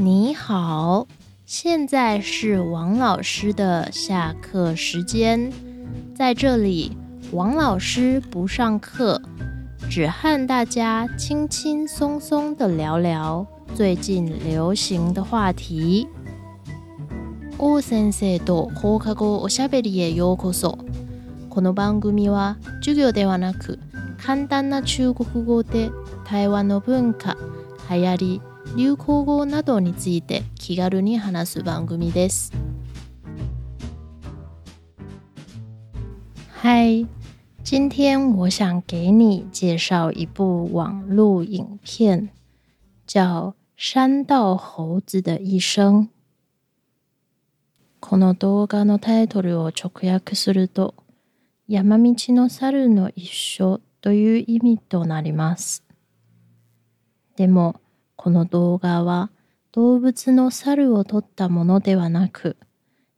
你好，现在是王老师的下课时间。在这里，王老师不上课，只和大家轻轻松松的聊聊最近流行的话题。王先生と放課後おしゃべりへようこそ。この番組は授業ではなく、簡単な中国語で台湾の文化、流行り、 流行語などについて気軽に話す番組です。嗨，今天我想给你介绍一部网络影片，叫《山道猴子的一生》。この動画のタイトルを直訳すると、山道の猿の一生という意味となります。でも、この動画は動物の猿を撮ったものではなく、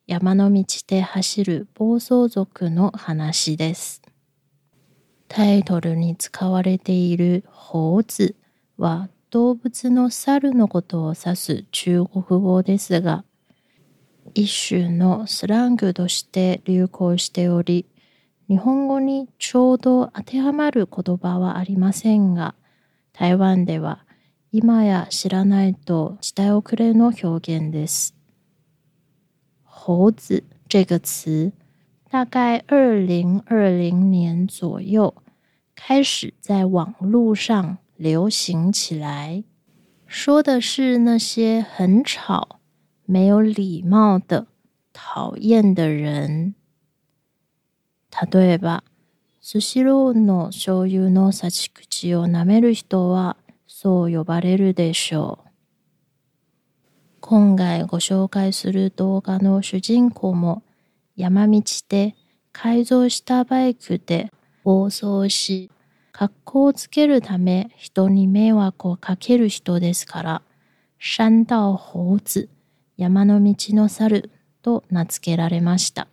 山の道で走る暴走族の話です。タイトルに使われている猴子は動物の猿のことを指す中国語ですが、一種のスラングとして流行しており、日本語にちょうど当てはまる言葉はありませんが、台湾では今や知らないと時代遅れの表現です。猴子这个词大概二零二零年左右开始在网络上流行起来，说的是那些很吵、没有礼貌的、讨厌的人。例えば、スシローの醤油の差し口を舐める人はそう呼ばれるでしょう。今回ご紹介する動画の主人公も山道で改造したバイクで暴走し、格好をつけるため人に迷惑をかける人ですから、山道猴子、山の道の猿と名付けられました。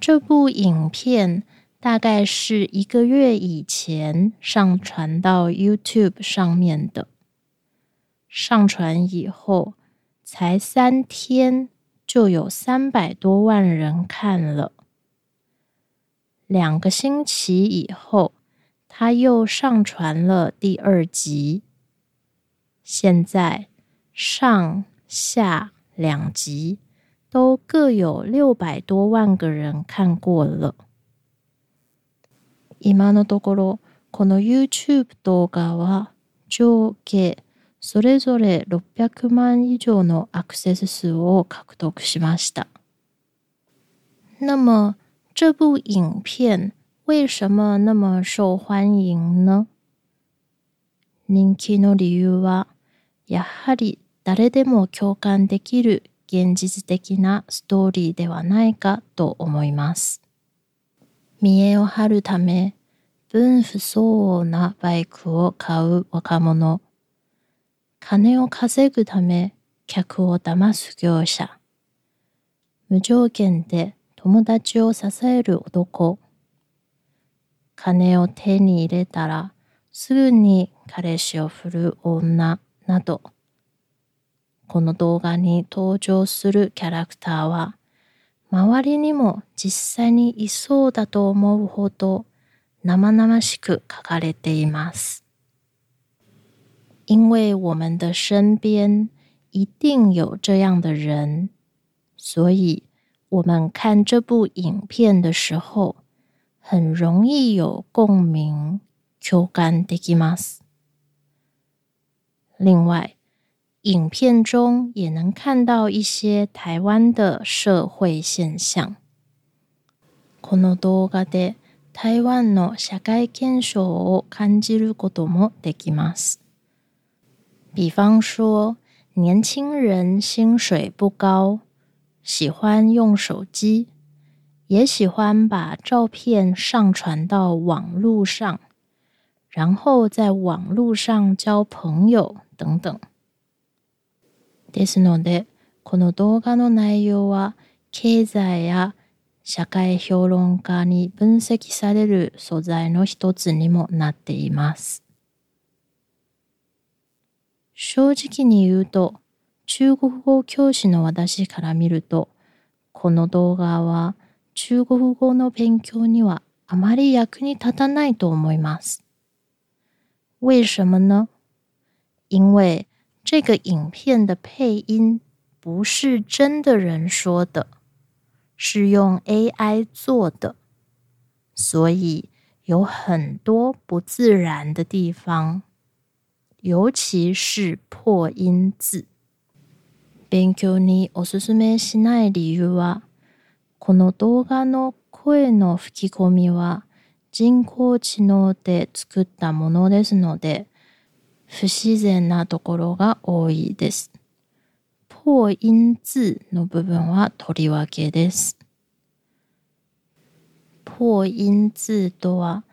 这部影片大概是一个月以前上传到 YouTube 上面的，上传以后才三天就有三百多万人看了。两个星期以后，他又上传了第二集，现在上下两集都各有六百多万个人看过了。今のところ、この YouTube 動画は上下それぞれ600万以上のアクセス数を獲得しました。那么这部影片为什么那么受欢迎呢？人気の理由は、やはり誰でも共感できる現実的なストーリーではないかと思います。見栄を張るため、分不相応なバイクを買う若者、金を稼ぐため客を騙す業者、無条件で友達を支える男、金を手に入れたらすぐに彼氏を振る女。など、この動画に登場するキャラクターは周りにも実際にいそうだと思うほど生々しく書かれています。因为我们的身边一定有这样的人，所以我们看这部影片的时候，很容易有共鸣。共感できます。另外，影片中也能看到一些台湾的社会现象。この動画で台湾の社会現象を感じることもできます。比方说，年轻人薪水不高，喜欢用手机，也喜欢把照片上传到网络上，然后在网络上交朋友等等。 ですので、この動画の内容は経済や社会評論家に分析される素材の一つにもなっています。正直に言うと、中国語教師の私から見ると、この動画は中国語の勉強にはあまり役に立たないと思います。为什么呢？因为这个影片的配音不是真的人说的，是用 AI 做的，所以有很多不自然的地方，尤其是破音字。勉強におすすめしない理由は、この動画の声の吹き込みは人工知能で作ったものですので、 不自然なところが多いです。破音字の部分は取り分けです。破音字とは、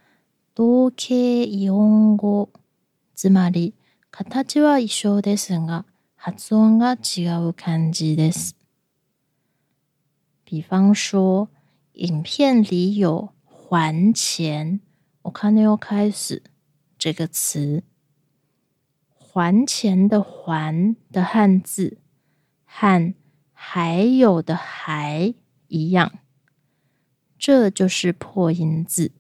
同型イオン語、つまり形は一緒ですが、発音が違う感じです。比方说，影片里有“还钱”お金を返す这个词，还钱的“还”的汉字和还有的“还”一样，这就是破音字。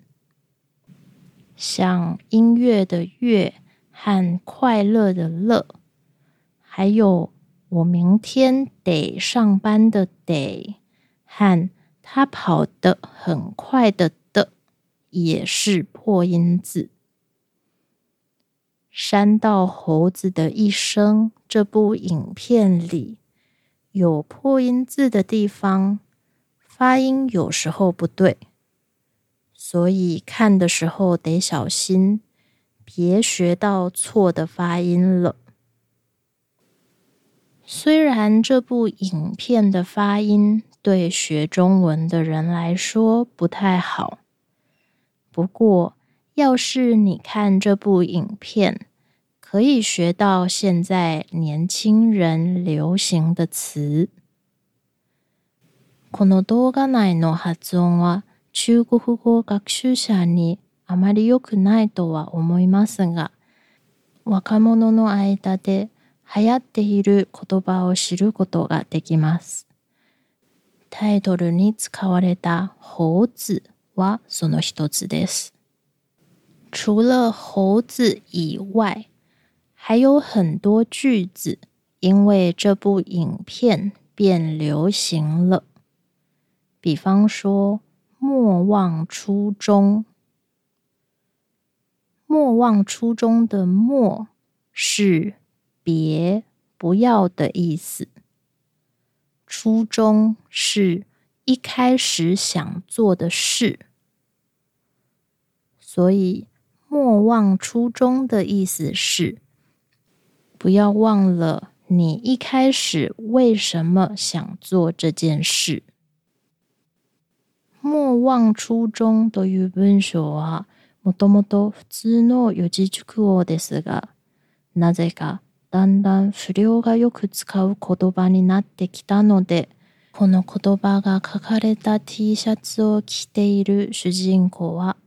像音乐的“乐”和快乐的“乐”。还有我明天得上班的得和他跑得很快的的也是破音字。山道猴子的一生这部影片里有破音字的地方，发音有时候不对，所以看的时候得小心，别学到错的发音了。虽然这部影片的发音对学中文的人来说不太好，不过要是你看这部影片，可以学到现在年轻人流行的词。この動画内の発音は中国語学習者にあまり良くないとは思いますが、若者の間で流行っている言葉を知ることができます。タイトルに使われた猴子はその一つです。除了猴子以外，还有很多句子因为这部影片变流行了。比方说，莫忘初衷。莫忘初衷的“莫”是。别不要的意思。初衷是一开始想做的事，所以莫忘初衷的意思是不要忘了你一开始为什么想做这件事。莫忘初衷という文章はもともと普通の四字熟語ですが、なぜかだんだん不良がよく使う言葉になってきたので、この言葉が書かれた T シャツを着ている主人公は、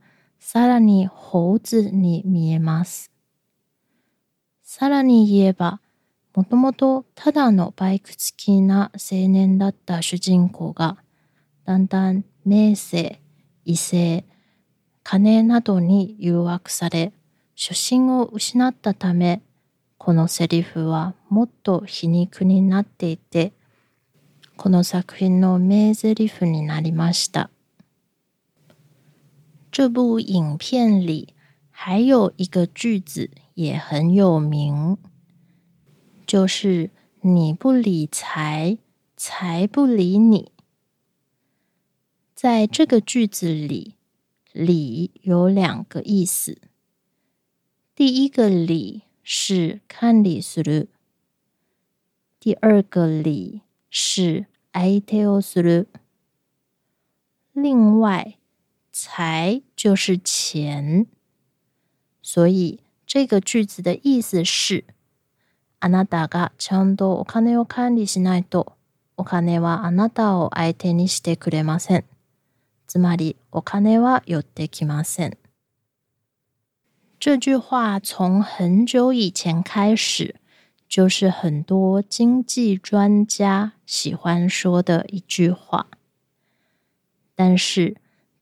さらに猴子に見えます。さらに言えば、もともとただのバイク付きな青年だった主人公が、だんだん名声、異性、金などに誘惑され、初心を失ったため、このセリフはもっと皮肉になっていて、この作品の名台詞になりました。这部影片里还有一个句子也很有名，就是“你不理财，财不理你”。在这个句子里，“理”有两个意思。第一个“理”。是看理する。第二个理是相手をする。另外， 财就是钱，所以这个句子的意思是：あなたがちゃんとお金を管理しないと、お金はあなたを相手にしてくれません。つまり、お金は寄ってきません。这句话从很久以前开始 就是很多经济专家喜欢说的一句话。但是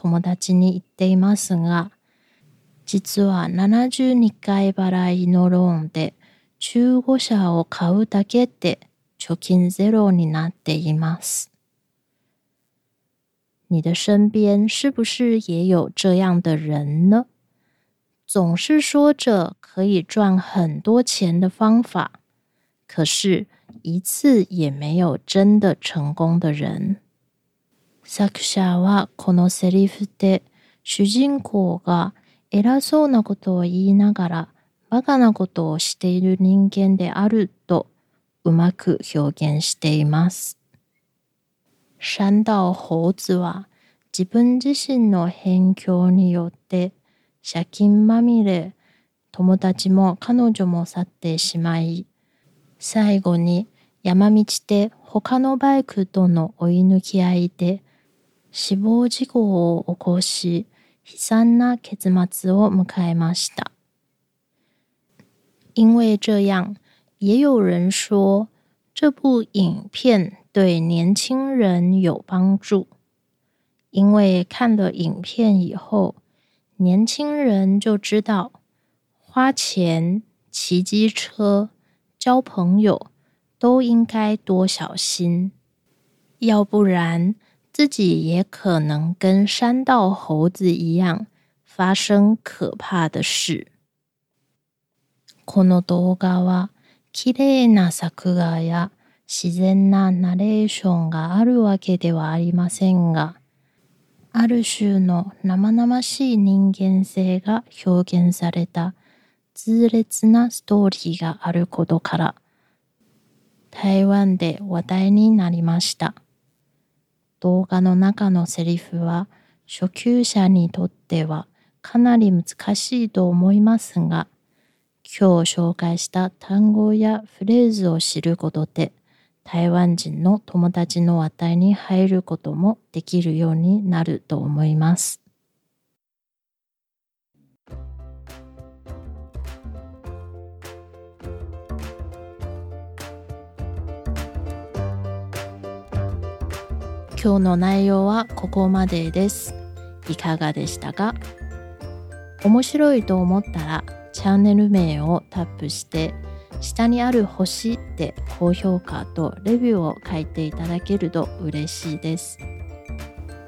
友達に言っていますが、実は72回払いのローンで中古車を買うだけで貯金ゼロになっています。你的身边是不是也有这样的人呢？总是说着可以赚很多钱的方法，可是一次也没有真的成功的人。作者はこのセリフで主人公が偉そうなことを言いながらバカなことをしている人間であるとうまく表現しています。山道猴子は自分自身の辺境によって借金まみれ、友達も彼女も去ってしまい、最後に山道で他のバイクとの追い抜き合いで死亡事故を起こし、悲惨な結末を迎えました。因为这样，也有人说这部影片对年轻人有帮助，因为看了影片以后。年轻人就知道花钱、骑机车、交朋友都应该多小心，要不然 自己也可能跟山道猴子一样发生可怕的事。この動画は綺麗な作画や自然なナレーションがあるわけではありませんが。ある種の生々しい人間性が表現された痛烈なストーリーがあることから台湾で話題になりました。動画の中のセリフは初級者にとってはかなり難しいと思いますが今日紹介した単語やフレーズを知ることで台湾人の友達の話題に入ることもできるようになると思います。今日の内容はここまでです。いかがでしたか？面白いと思ったらチャンネル名をタップして下にある星で高評価とレビューを書いていただけると嬉しいです。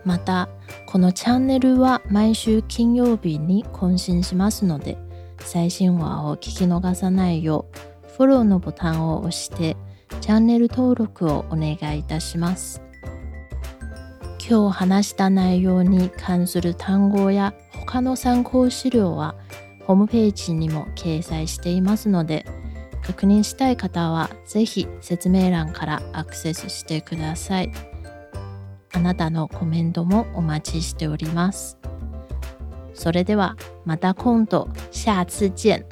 また、このチャンネルは毎週金曜日に更新しますので、最新話を聞き逃さないよう、フォローのボタンを押して、チャンネル登録をお願いいたします。今日話した内容に関する単語や他の参考資料はホームページにも掲載していますので、確認したい方はぜひ説明欄からアクセスしてください。あなたのコメントもお待ちしております。それではまた今度、下次见。